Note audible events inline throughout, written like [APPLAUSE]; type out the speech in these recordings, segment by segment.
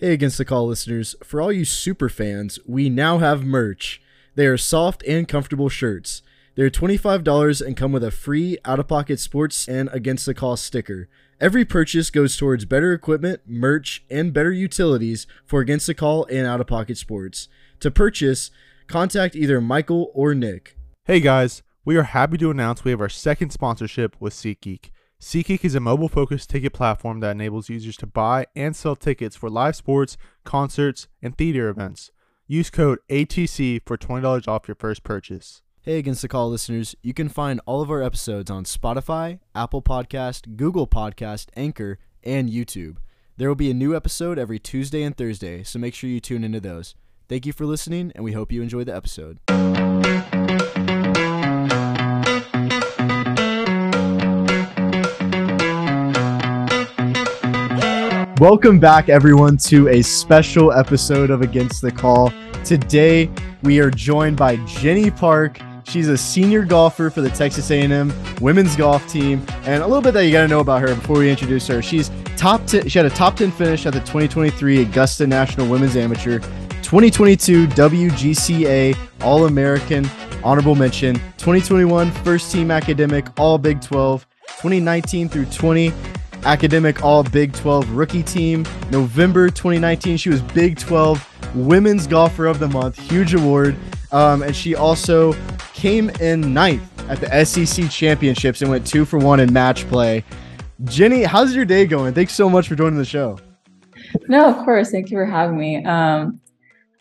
Hey, Against the Call listeners, for all you super fans, we now have merch. They are soft and comfortable shirts. They're $25 and come with a free Outta Pocket Sports and Against the Call sticker. Every purchase goes towards better equipment, merch, and better utilities for Against the Call and Outta Pocket Sports. To purchase, contact either Michael or Nick. Hey guys, we are happy to announce we have our second sponsorship with SeatGeek. SeatGeek is a mobile focused ticket platform that enables users to buy and sell tickets for live sports, concerts, and theater events. Use code ATC for $20 off your first purchase. Hey, Against the Call listeners, you can find all of our episodes on Spotify, Apple Podcast, Google Podcast, Anchor, and YouTube. There will be a new episode every Tuesday and Thursday, so make sure you tune into those. Thank you for listening, and we hope you enjoy the episode. Welcome back, everyone, to a special episode of Against the Call. Today, we are joined by Jennie Park. She's a senior golfer for the Texas A&M women's golf team, and a little bit that you got to know about her before we introduce her. She's top 10, she had a top 10 finish at the 2023 Augusta National Women's Amateur, 2022 WGCA All-American honorable mention, 2021 first team academic All Big 12, 2019 through 20 academic All Big 12 rookie team. November 2019, she was Big 12 Women's Golfer of the Month, huge award. Um, and she also came in ninth at the SEC Championships and went two for one in match play. Jennie, how's your day going? Thanks so much for joining the show. No, of course. Thank you for having me. Um,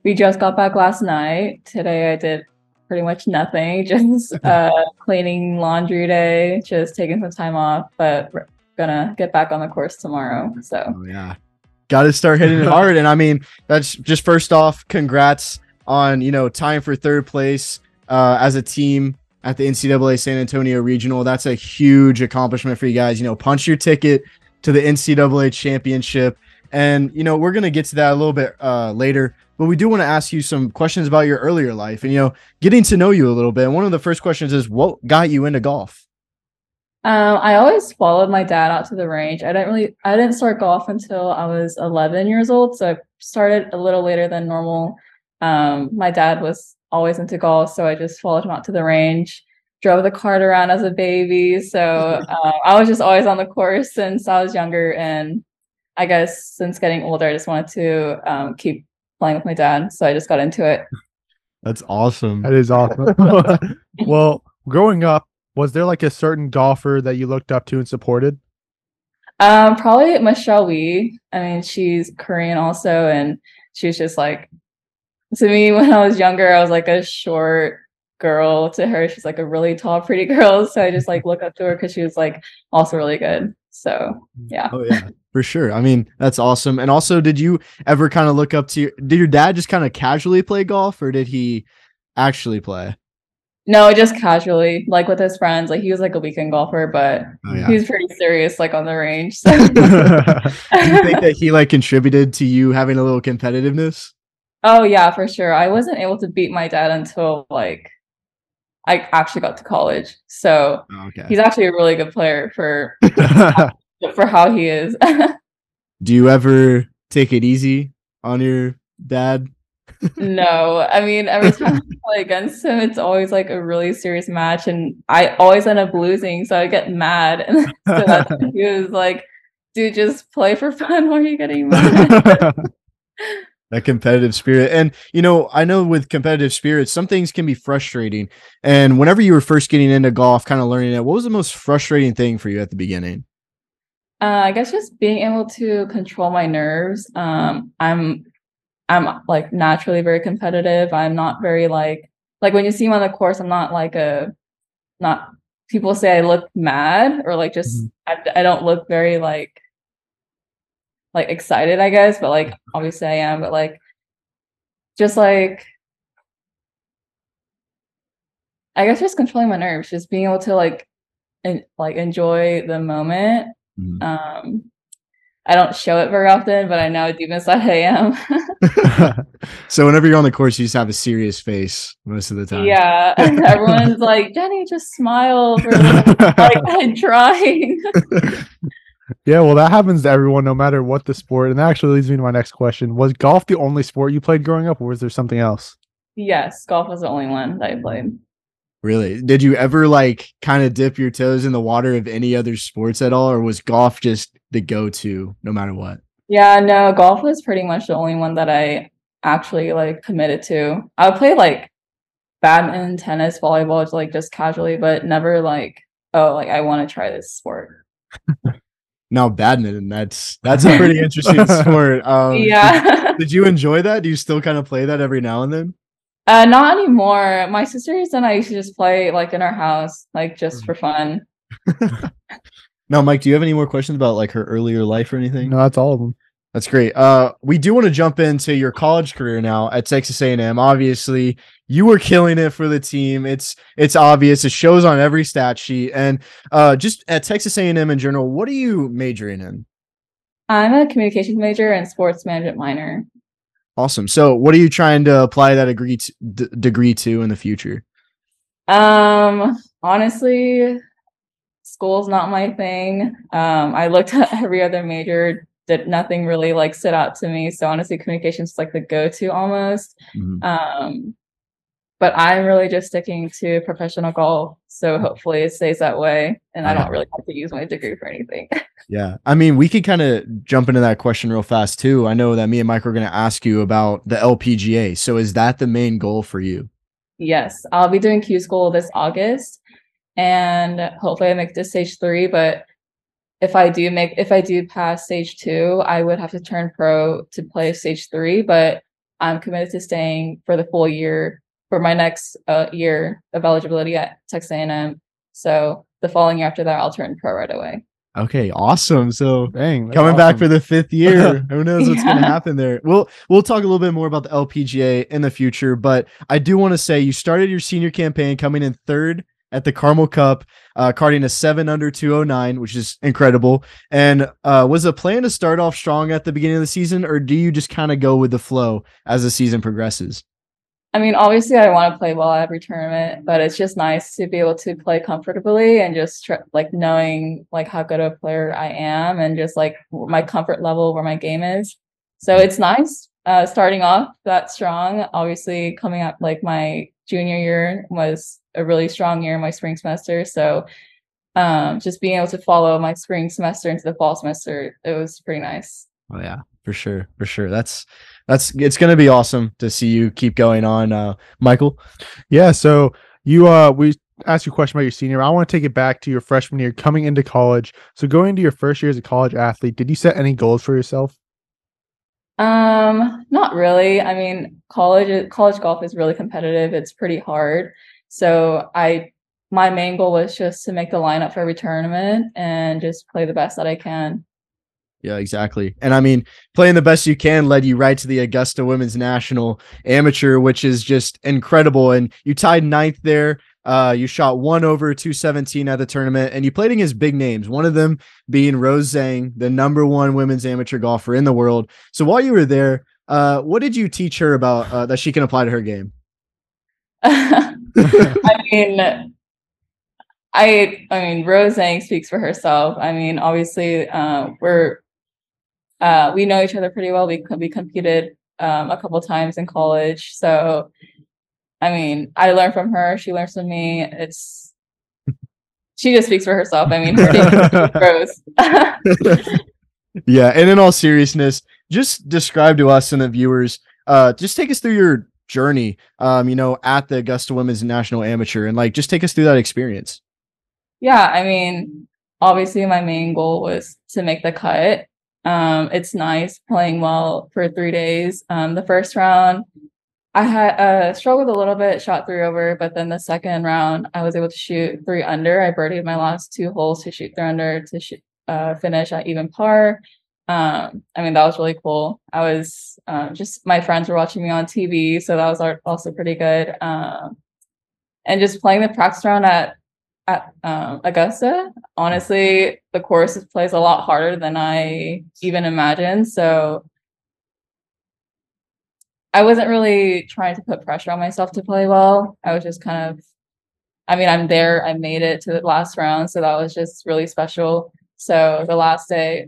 we just got back last night. Today I did pretty much nothing, [LAUGHS] just [LAUGHS] uh, cleaning laundry day, just taking some time off, but gonna get back on the course tomorrow. So, oh, yeah, got to start hitting it [LAUGHS] hard. And I mean, that's just first off, congrats on you know tying for third place uh, as a team at the NCAA San Antonio Regional. That's a huge accomplishment for you guys. You know, punch your ticket to the NCAA championship. And you know, we're gonna get to that a little bit uh, later, but we do want to ask you some questions about your earlier life and you know, getting to know you a little bit. And one of the first questions is, what got you into golf? Um, I always followed my dad out to the range. I didn't really, I didn't start golf until I was 11 years old, so I started a little later than normal. Um, my dad was always into golf, so I just followed him out to the range. Drove the cart around as a baby, so [LAUGHS] uh, I was just always on the course since I was younger. And I guess since getting older, I just wanted to um, keep playing with my dad, so I just got into it. That's awesome. That is awesome. [LAUGHS] [LAUGHS] well, growing up, was there like a certain golfer that you looked up to and supported? Um, probably Michelle Wie. I mean, she's Korean also, and she's just like to me [LAUGHS] when I was younger, I was like a short girl to her. She's like a really tall, pretty girl. [LAUGHS] So I just like look up to her because she was like also really good. So yeah. Oh yeah, for sure. I mean, that's awesome. And also, did you ever kind of look up to your did your dad just kind of casually play golf or did he actually play? No, just casually, like with his friends. Like he was like a weekend golfer, but oh, yeah. he was pretty serious, like on the range. So. [LAUGHS] Do you think that [LAUGHS] he like contributed to you having a little competitiveness? Oh yeah, for sure. I wasn't able to beat my dad until like I actually got to college. So oh, okay. he's actually a really good player for [LAUGHS] for how he is. Do you ever take it easy on your dad? No, I mean every time I [LAUGHS] play against him, it's always like a really serious match, and I always end up losing, so I get mad. And [LAUGHS] so that's he was like, "Dude, just play for fun. Why are you getting mad?" [LAUGHS] that competitive spirit, and you know, I know with competitive spirit, some things can be frustrating. And whenever you were first getting into golf, kind of learning it, what was the most frustrating thing for you at the beginning? Uh, I guess just being able to control my nerves. Um, I'm I'm like naturally very competitive. I'm not very like like when you see me on the course, I'm not like a not people say I look mad or like just mm-hmm. I, I don't look very like like excited, I guess, but like obviously I am, but like just like I guess just controlling my nerves, just being able to like and like enjoy the moment. Mm-hmm. Um I don't show it very often, but I know deep inside I am. so whenever you're on the course, you just have a serious face most of the time. Yeah, [LAUGHS] everyone's like, "Jennie, just smile." For like [LAUGHS] I'm trying. [LAUGHS] Yeah, well, that happens to everyone, no matter what the sport. And that actually leads me to my next question: Was golf the only sport you played growing up, or was there something else? Yes, golf was the only one that I played. Really? Did you ever like kind of dip your toes in the water of any other sports at all, or was golf just the go-to no matter what? Yeah, no, golf was pretty much the only one that I actually like committed to. I would play like badminton, tennis, volleyball, like just casually, but never like, oh, like I want to try this sport. [LAUGHS] Now badminton, that's that's a [LAUGHS] pretty interesting [LAUGHS] sport. Um, yeah. Did, did you enjoy that? Do you still kind of play that every now and then? Uh, not anymore. My sisters and I used to just play like in our house, like just for fun. [LAUGHS] Now, Mike, do you have any more questions about like her earlier life or anything? No, that's all of them. That's great. Uh, we do want to jump into your college career now at Texas A&M. Obviously, you were killing it for the team. It's it's obvious. It shows on every stat sheet. And uh, just at Texas A&M in general, what are you majoring in? I'm a communications major and sports management minor. Awesome. So, what are you trying to apply that degree to, d- degree to in the future? Um, honestly, school's not my thing. Um, I looked [LAUGHS] at every other major, did nothing really like stood out to me. So honestly, communications is like the go-to almost. Mhm. Um, but I'm really just sticking to professional golf. So hopefully it stays that way. And I uh-huh. don't really have to use my degree for anything. [LAUGHS] Yeah. I mean, we could kind of jump into that question real fast too. I know that me and Mike are going to ask you about the LPGA. So, is that the main goal for you? yes, I'll be doing Q school this August. And hopefully I make to stage three. But if I do make if I do pass stage two, I would have to turn pro to play stage three. But I'm committed to staying for the full year for my next uh, year of eligibility at Texas A&M. So the following year after that, I'll turn pro right away. Okay. Awesome. So, Dang, that's coming back for the fifth year. [LAUGHS] Who knows what's going to happen there? We'll we'll talk a little bit more about the LPGA in the future, but I do want to say you started your senior campaign coming in third at the Carmel Cup, uh, carding a seven under 209, which is incredible. And uh, was a plan to start off strong at the beginning of the season, or do you just kind of go with the flow as the season progresses? I mean, obviously, I want to play well at every tournament, but it's just nice to be able to play comfortably and just tr- like knowing like how good a player I am and just like my comfort level where my game is. So it's nice uh, starting off that strong. Obviously, coming up like my junior year was a really strong year in my spring semester. So um, just being able to follow my spring semester into the fall semester, it was pretty nice. Oh yeah, for sure, for sure. That's that's it's gonna be awesome to see you keep going on, uh, Michael. Yeah, so you uh we asked you a question about your senior. I want to take it back to your freshman year coming into college. So going into your first year as a college athlete, did you set any goals for yourself? Um, not really. I mean, college college golf is really competitive. It's pretty hard. So I my main goal was just to make the lineup for every tournament and just play the best that I can. Yeah, exactly. And I mean, playing the best you can led you right to the Augusta Women's National Amateur, which is just incredible. And you tied ninth there. Uh, you shot one over 217 at the tournament, and you played against big names. One of them being Rose Zhang, the number one women's amateur golfer in the world. So while you were there, uh, what did you teach her about uh, that she can apply to her game? [LAUGHS] I mean, I I mean, Rose Zhang speaks for herself. I mean, obviously, uh, we're uh, we know each other pretty well. We we competed um, a couple times in college, so I mean, I learned from her. She learns from me. It's she just speaks for herself. I mean, her is [LAUGHS] [LAUGHS] yeah, and in all seriousness, just describe to us and the viewers, uh, just take us through your journey, um, you know, at the Augusta Women's National Amateur, and like just take us through that experience. yeah, I mean, obviously, my main goal was to make the cut. Um, it's nice playing well for three days. Um, the first round, I had uh, struggled a little bit, shot three over, but then the second round, I was able to shoot three under. I birdied my last two holes to shoot three under to uh, finish at even par. Um, I mean, that was really cool. I was uh, just my friends were watching me on TV, so that was also pretty good. Um, and just playing the practice round at at um, Augusta, honestly, the course plays a lot harder than I even imagined. So I wasn't really trying to put pressure on myself to play well. I was just kind of, I mean, I'm there. I made it to the last round, so that was just really special. So the last day,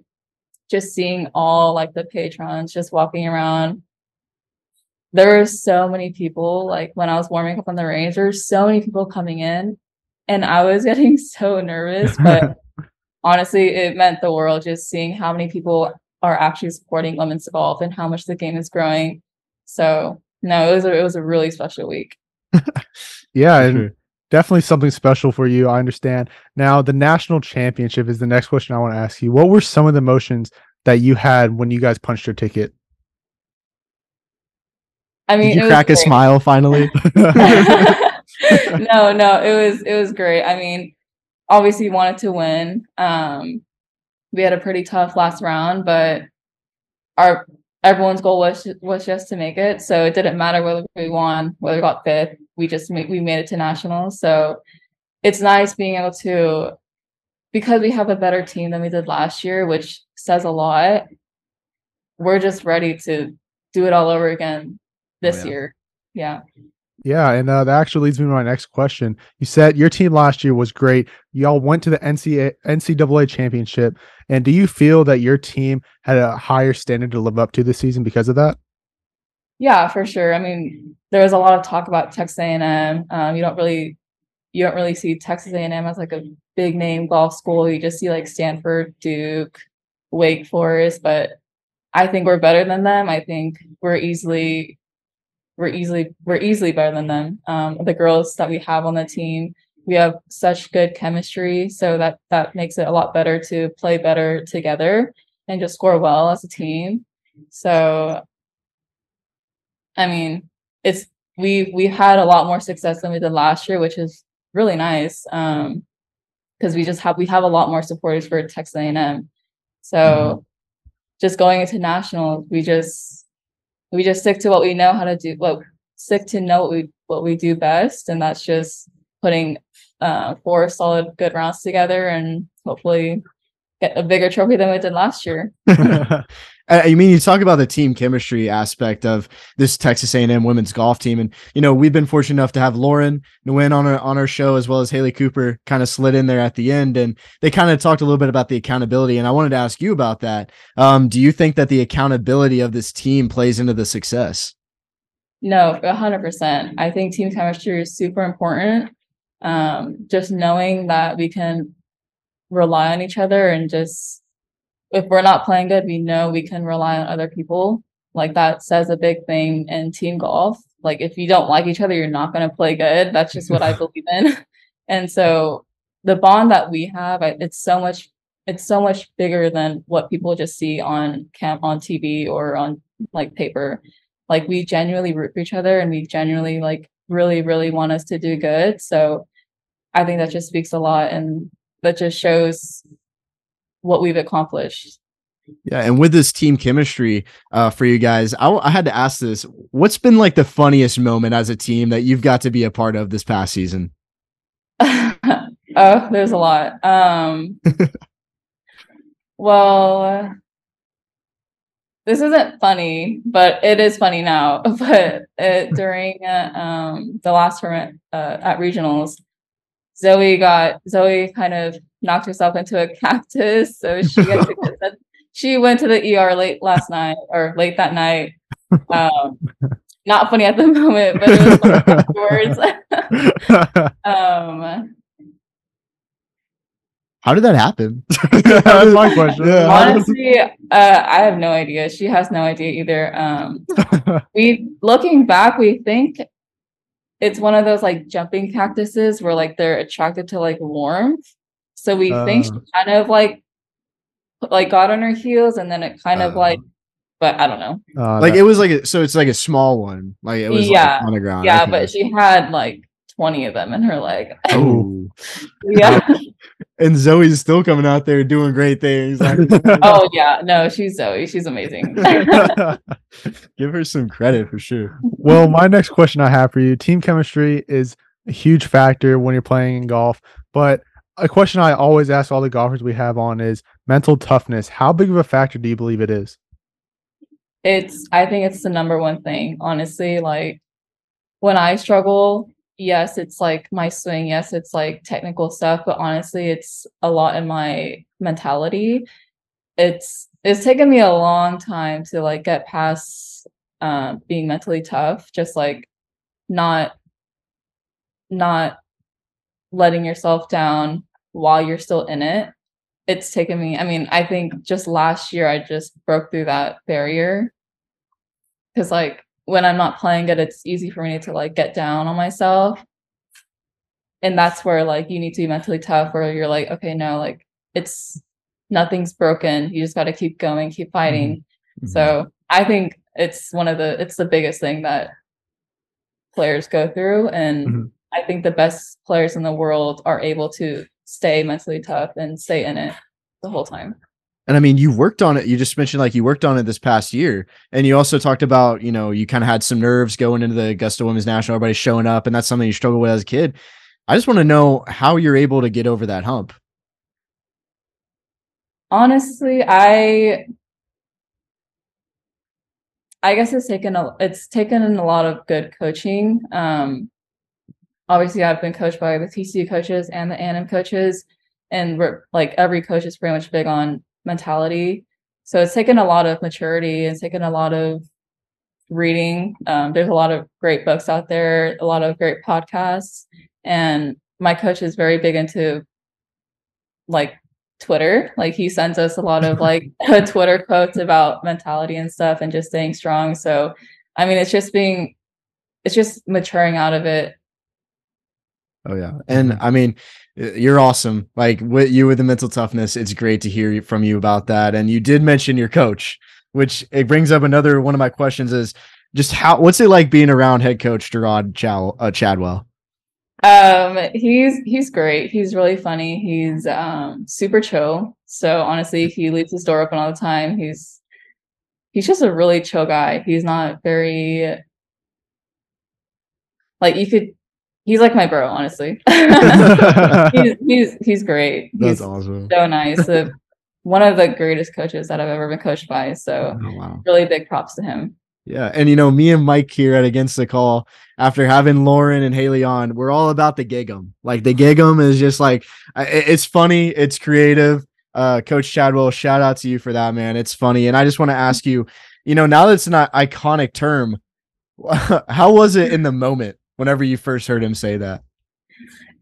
just seeing all like the patrons just walking around. There were so many people, like when I was warming up on the range, there were so many people coming in, and I was getting [LAUGHS] so nervous. But [LAUGHS] honestly, it meant the world just seeing how many people are actually supporting women's golf and how much the game is growing. So no, it was a, it was a really special week. [LAUGHS] yeah, and sure. definitely something special for you. I understand. Now, the national championship is the next question I want to ask you. What were some of the emotions that you had when you guys punched your ticket? I mean, Did you crack a smile finally? [LAUGHS] no, no, it was it was great. I mean, obviously wanted to win. Um, we had a pretty tough last round, but our everyone's goal was was just to make it. So it didn't matter whether we won, whether we got fifth. We just made, we made it to nationals. So it's nice being able to because we have a better team than we did last year, which says a lot. We're just ready to do it all over again this yeah. year. Yeah. Yeah, and uh, that actually leads me to my next question. You said your team last year was great. Y'all went to the NCAA, NCAA championship, and do you feel that your team had a higher standard to live up to this season because of that? Yeah, for sure. I mean, there was a lot of talk about Texas A&M. Um, you don't really, you don't really see Texas A&M as like a big name golf school. You just see like Stanford, Duke, Wake Forest. But I think we're better than them. I think we're easily, we're easily, we're easily better than them. Um, the girls that we have on the team, we have such good chemistry, so that that makes it a lot better to play better together and just score well as a team. So I mean, it's we we had a lot more success than we did last year, which is really nice. Um, because we just have we have a lot more supporters for Texas A&M. So just going into nationals, we just we just stick to what we know how to do, what stick to know what we what we do best, and that's just putting uh four solid good rounds together and hopefully get a bigger trophy than we did last year. [LAUGHS] [LAUGHS] I mean, you talk about the team chemistry aspect of this Texas A&M women's golf team, and you know we've been fortunate enough to have Lauren Nguyen on our on our show as well as Haley Cooper kind of slid in there at the end, and they kind of talked a little bit about the accountability. And I wanted to ask you about that. Um, do you think that the accountability of this team plays into the success? No, hundred percent. I think team chemistry is super important. Um, just knowing that we can rely on each other and just if we're not playing good, we know we can rely on other people. Like that says a big thing in team golf. Like if you don't like each other, you're not going to play good. That's just what I [LAUGHS] believe in. And so the bond that we have, it's so much it's so much bigger than what people just see on camp on TV or on like paper like we genuinely root for each other and we genuinely like really really want us to do good so i think that just speaks a lot and that just shows what we've accomplished Yeah, and with this team chemistry uh, for you guys, I, I had to ask this: What's been like the funniest moment as a team that you've got to be a part of this past season? [LAUGHS] oh there's a lot um [LAUGHS] well this isn't funny but it is funny now [LAUGHS] but uh, during uh, um the last tournament uh, at regionals zoe got zoe kind of knocked herself into a [LAUGHS] cactus. So she got to [LAUGHS] get that- she went to the er late last night or late that night. Um not funny at the [LAUGHS] moment but it was afterwards. Um How did that happen? That's my question. Yeah, honestly uh i have no idea. She has no idea either. Um we looking back we think it's one of those like jumping cactuses where like they're attracted to like warmth so we think she Uh. kind of like like got on her heels and then it kind of Uh. like but i don't know Uh, like that- it was like a, so it's like a small one, like it was Yeah. like on the ground. yeah okay. but she had like 20 of them in her leg oh, [LAUGHS] yeah [LAUGHS] and Zoe's still coming out there doing great things. Oh yeah no she's zoe she's amazing [LAUGHS] give her some credit for sure. well, my next question I have for you team chemistry is a huge factor when you're playing in golf. But a question I always ask all the golfers we have on is mental toughness. How big of a factor do you believe it is? it's i think it's the number one thing honestly like when i struggle yes, it's like my swing, yes, it's like technical stuff, but honestly, it's a lot in my mentality. It's it's taken me a long time to like get past um, being mentally tough, just like not not letting yourself down while you're still in it. It's taken me, I mean, I think just last year I just broke through that barrier. Cause like when I'm not playing it, it's easy for me to like get down on myself. And that's where like you need to be mentally tough, where you're like, okay, no, like it's nothing's broken. You just got to keep going, keep fighting. Mm-hmm. So I think it's one of the it's the biggest thing that players go through, and Mm-hmm. I think the best players in the world are able to stay mentally tough and stay in it the whole time. And I mean, you worked on it. You just mentioned like you worked on it this past year. And you also talked about, you know, you kind of had some nerves going into the Augusta Women's National, everybody showing up, and that's something you struggled with as a kid. I just want to know how you're able to get over that hump. honestly i i guess it's taken a it's taken a lot of good coaching um obviously i've been coached by the tcu coaches and the A&M coaches and we're like every coach is pretty much big on mentality so it's taken a lot of maturity it's taken a lot of reading um, there's a lot of great books out there a lot of great podcasts and my coach is very big into like Twitter. Like he sends us a lot of [LAUGHS] like [LAUGHS] Twitter quotes about mentality and stuff and just staying strong. So I mean it's just being it's just maturing out of it. Oh yeah. And I mean, you're awesome. Like with you with the mental toughness, it's great to hear from you about that. And you did mention your coach, which it brings up another one of my questions is just how what's it like being around head coach Gerrod Chow, uh, Chadwell? Um he's he's great. He's really funny. He's um super chill. So honestly, he leaves his door open all the time. He's he's just a really chill guy. He's not very like you could he's like my bro, honestly. [LAUGHS] [LAUGHS] he's he's he's great. That's he's awesome. so nice. Uh, one of the greatest coaches that I've ever been coached by. So Oh, wow. really big props to him. Yeah. And you know, me and Mike here at Against the Call, after having Lauren and Haley on, we're all about the gig 'em. Like the gig 'em is just like it's funny, it's creative. Uh Coach Chadwell, shout out to you for that, man. It's funny. And I just want to ask you, you know, now that it's an iconic term, [LAUGHS] how was it in the moment whenever you first heard him say that?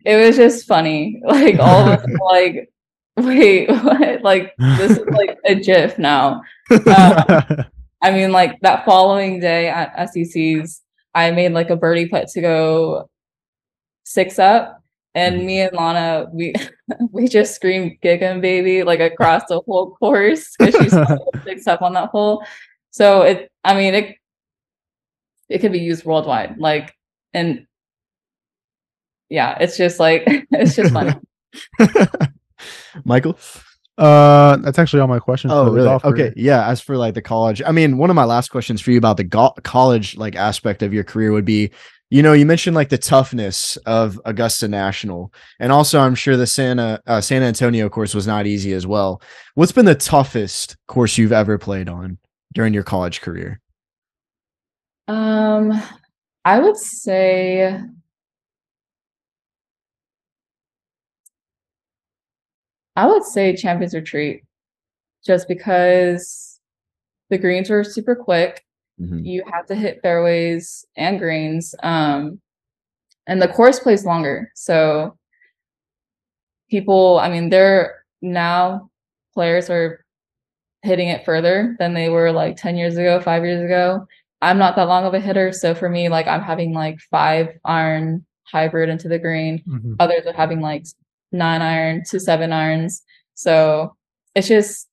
It was just funny. [LAUGHS] Like all of [LAUGHS] us like, wait, [LAUGHS] what? Like this is like a GIF now. Um, I mean, like that following day at SEC's, I made like a birdie putt to go six up, and Mhm. me and Lana, we we just screamed "Gig 'em baby" like across the whole course because she's six up on that hole. So it, I mean, it it could be used worldwide, like, and yeah, it's just like [LAUGHS] it's just funny. [LAUGHS] Michael? Uh, that's actually all my questions. Oh, for really? golf Okay. Yeah. As for like the college, I mean, one of my last questions for you about the go- college like aspect of your career would be, you know, you mentioned like the toughness of Augusta National, and also I'm sure the Santa uh, San Antonio course was not easy as well. What's been the toughest course you've ever played on during your college career? Um, I would say I would say Champions Retreat just because the greens were super quick. Mhm. You have to hit fairways and greens. Um, and the course plays longer. So people, I mean, they're now players are hitting it further than they were like 10 years ago, five years ago. I'm not that long of a hitter. So for me, like I'm having like five iron hybrid into the green. Mhm. Others are having like nine iron to seven irons. So it's just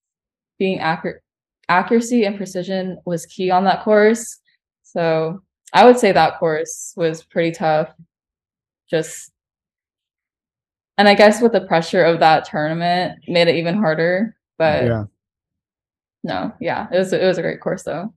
being accurate. Accuracy and precision was key on that course. So I would say that course was pretty tough. Just and I guess with the pressure of that tournament made it even harder. But Yeah. no, yeah, it was it was a great course though.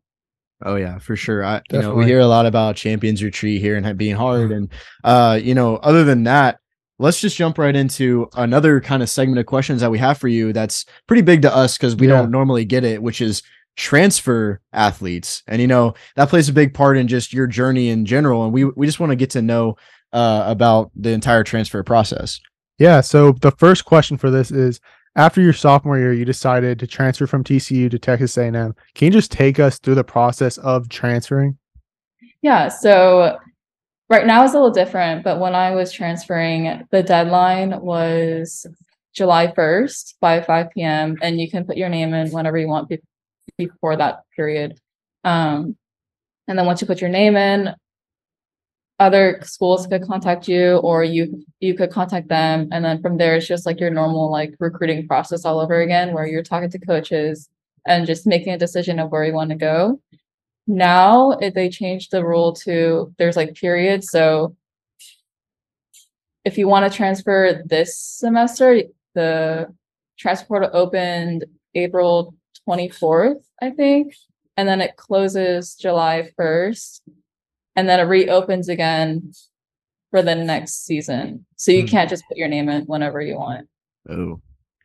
Oh yeah, for sure. I you know we hear a lot about Champions Retreat here and being hard, and uh, you know, other than that, let's just jump right into another kind of segment of questions that we have for you. That's pretty big to us because we Yeah. don't normally get it, which is transfer athletes, and you know that plays a big part in just your journey in general. And we we just want to get to know uh, about the entire transfer process. Yeah. So the first question for this is after your sophomore year, you decided to transfer from TCU to Texas A&M. Can you just take us through the process of transferring? Yeah. So right now it's a little different, but when I was transferring, the deadline was July 1st by 5 p.m. and you can put your name in whenever you want be- before that period. Um, and then once you put your name in, other schools could contact you or you you could contact them. And then from there it's just like your normal like recruiting process all over again where you're talking to coaches and just making a decision of where you want to go. Now if they changed the rule to there's like periods. So if you want to transfer this semester the transfer portal opened april 24th i think and then it closes july 1st and then it reopens again for the next season. So you Hmm. can't just put your name in whenever you want. Oh,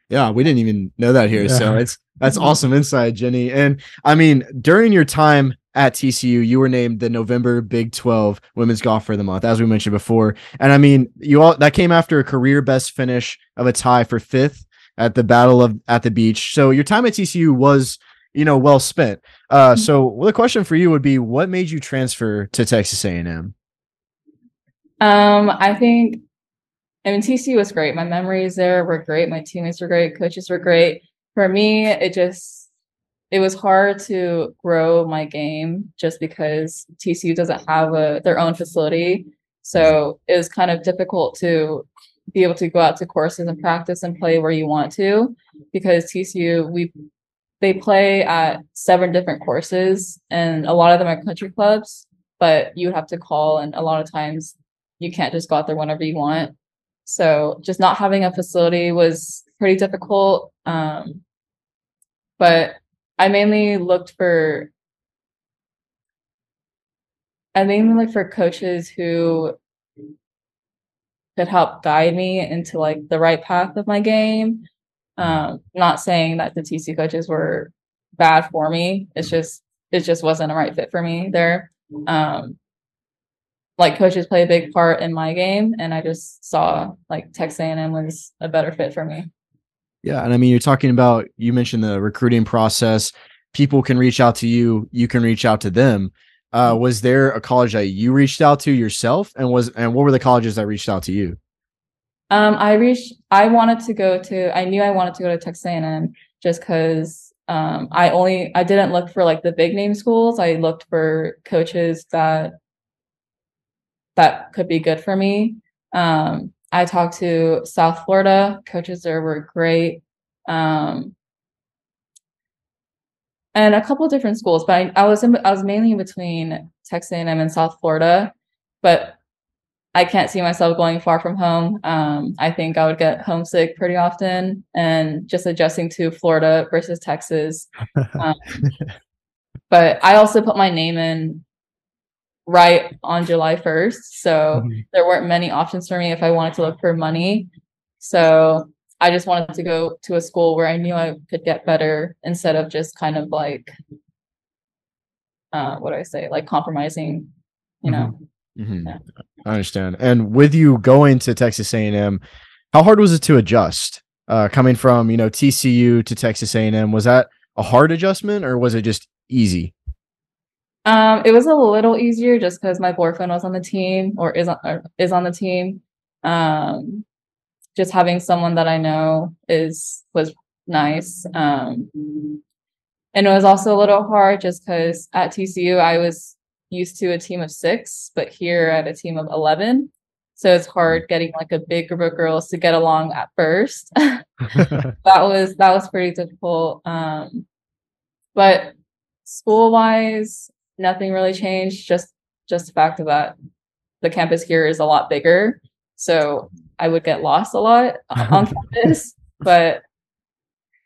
yeah, we didn't even know that here. So it's that's Mhm. awesome insight, Jennie. And I mean, during your time at TCU, you were named the November Big 12 Women's Golfer of the Month, as we mentioned before. And I mean, you all that came after a career best finish of a tie for fifth at the Battle of at the Beach. So your time at TCU was, you know, well spent. Uh, Mhm. so well, the question for you would be, what made you transfer to Texas A&M? Um, I think I mean TC was great. My memories there were great. My teammates were great. Coaches were great. For me, it just it was hard to grow my game just because TCU doesn't have a their own facility. So it was kind of difficult to be able to go out to courses and practice and play where you want to because TCU we they play at seven different courses and a lot of them are country clubs, but you have to call and a lot of times you can't just go out there whenever you want. So just not having a facility was pretty difficult. Um, but I mainly looked for I mainly looked for coaches who could help guide me into like the right path of my game. Um, not saying that the TC coaches were bad for me. It's just it just wasn't a right fit for me there. Um, like coaches play a big part in my game, and I just saw like Texas A&M was a better fit for me. Yeah, and I mean, you're talking about you mentioned the recruiting process. People can reach out to you. You can reach out to them. Uh, was there a college that you reached out to yourself, and was and what were the colleges that reached out to you? Um, I reached. I wanted to go to. I knew I wanted to go to Texas A&M just because um, I only. I didn't look for like the big name schools. I looked for coaches that that could be good for me. Um, I talked to South Florida coaches there were great, um, and a couple different schools. But I, I was in. I was mainly in between Texas A&M and South Florida, but I can't see myself going far from home. Um, I think I would get homesick pretty often, and just adjusting to Florida versus Texas. [LAUGHS] Um, but I also put my name in right on July 1st. So Mhm. there weren't many options for me if I wanted to look for money. So I just wanted to go to a school where I knew I could get better instead of just kind of like, uh, what do I say, like compromising, you know. Mhm. Yeah. I understand. And with you going to Texas A&M, how hard was it to adjust? Uh, coming from you know TCU to Texas A&M, was that a hard adjustment or was it just easy? Um, it was a little easier just because my boyfriend was on the team or is on or is on the team. Um, just having someone that I know is was nice. Um, and it was also a little hard just because at TCU I was used to a team of six, but here at a team of eleven. So it's hard getting like a big group of girls to get along at first. [LAUGHS] [LAUGHS] that was that was pretty difficult. Um, but school wise, nothing really changed. Just just the fact that the campus here is a lot bigger, so I would get lost a lot [LAUGHS] on campus. But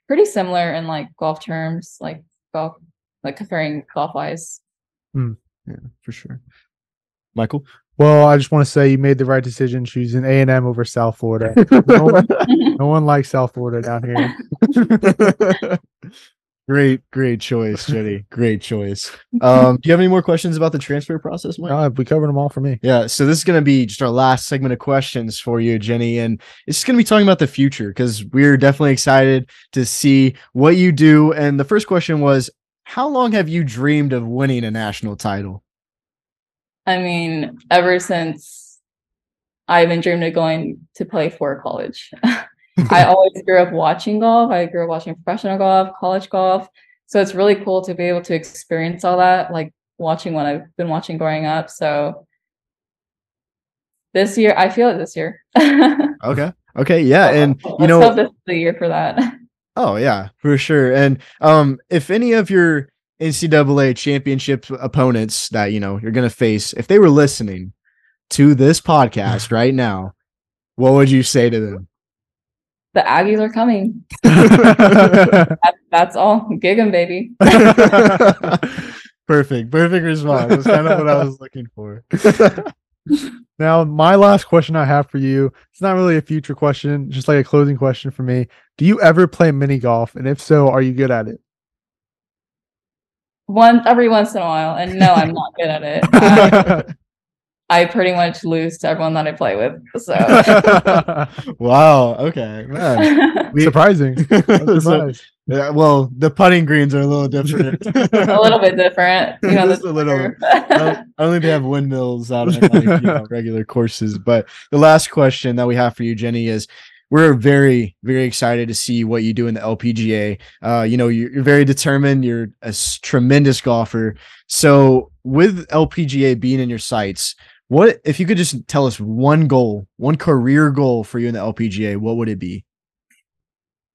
pretty similar in like golf terms, like golf, like comparing golf wise. Yeah, for sure. Michael. Well, I just want to say you made the right decision choosing A and M over South Florida. No one, no one likes South Florida down here. [LAUGHS] Great, great choice, Jennie. Great choice. Um, do you have any more questions about the transfer process, Mike? Uh, we covered them all for me. Yeah, so this is going to be just our last segment of questions for you, Jennie, and it's just going to be talking about the future because we're definitely excited to see what you do. And the first question was, how long have you dreamed of winning a national title? I mean, ever since I've been dreaming of going to play for college. [LAUGHS] I always grew up watching golf. I grew up watching professional golf, college golf. So it's really cool to be able to experience all that, like watching what I've been watching growing up. So this year, I feel it this year. [LAUGHS] okay. Okay. Yeah. And you know, this is the year for that. [LAUGHS] Oh yeah, for sure. And um, if any of your NCAA championship opponents that you know you're gonna face, if they were listening to this podcast [LAUGHS] right now, what would you say to them? The Aggies are coming. [LAUGHS] That, that's all. Gig 'em, baby. [LAUGHS] perfect, perfect response. That's kind of what I was looking for. Now, my last question I have for you, it's not really a future question, just like a closing question for me. Do you ever play mini golf? And if so, are you good at it? Once every once in a while. And no, I'm not good at it. I, [LAUGHS] um, I pretty much lose to everyone that I play with. So [LAUGHS] wow. Okay. Man. [LAUGHS] We- Surprising. [LAUGHS] I'm So- surprised. yeah, well, the putting greens are a little different. a little bit different. You know, Just the a little. I don't- I don't think they have windmills out on like, you know, regular courses. But the last question that we have for you, Jennie, is we're very, very excited to see what you do in the LPGA. Uh, you know, you're, you're very determined. You're a s- tremendous golfer. So with LPGA being in your sights, what if you could just tell us one goal, one career goal for you in the LPGA? What would it be?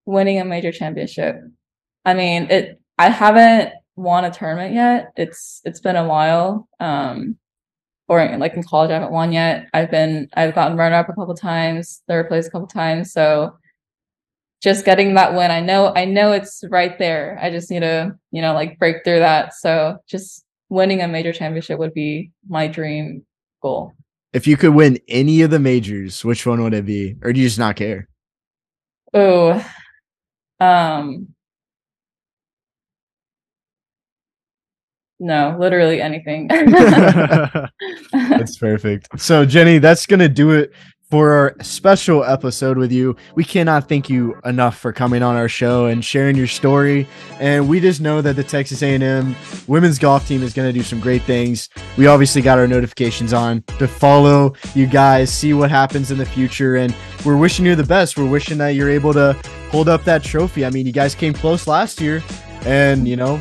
winning a major championship. I mean, it I haven't won a tournament yet. It's it's been a while. Um or like in college I haven't won yet. I've been I've gotten runner up a couple times, third place a couple times. So just getting that win, I know I know it's right there. I just need to, you know, like break through that. So just winning a major championship would be my dream goal. If you could win any of the majors, which one would it be? Or do you just not care? Oh, um, no, literally anything. [LAUGHS] [LAUGHS] That's perfect. So, Jennie, that's going to do it for our special episode with you. We cannot thank you enough for coming on our show and sharing your story. And we just know that the Texas A&M women's golf team is going to do some great things. We obviously got our notifications on to follow you guys, see what happens in the future. And we're wishing you the best. We're wishing that you're able to hold up that trophy. I mean, you guys came close last year and, you know,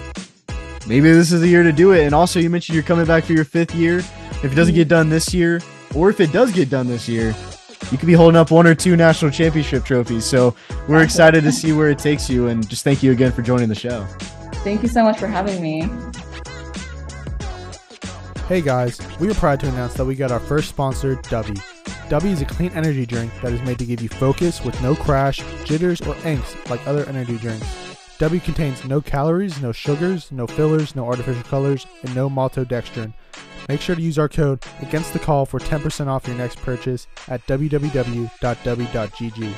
maybe this is the year to do it. And also, you mentioned you're coming back for your fifth year. If it doesn't get done this year, or if it does get done this year, you could be holding up one or two national championship trophies. So we're excited to see where it takes you. And just thank you again for joining the show. Thank you so much for having me. Hey guys, we are proud to announce that we got our first sponsor, Dubby. Dubby is a clean energy drink that is made to give you focus with no crash, jitters, or angst like other energy drinks. Dubby contains no calories, no sugars, no fillers, no artificial colors, and no maltodextrin. Make sure to use our code against the call for 10% off your next purchase at www.dubby.gg.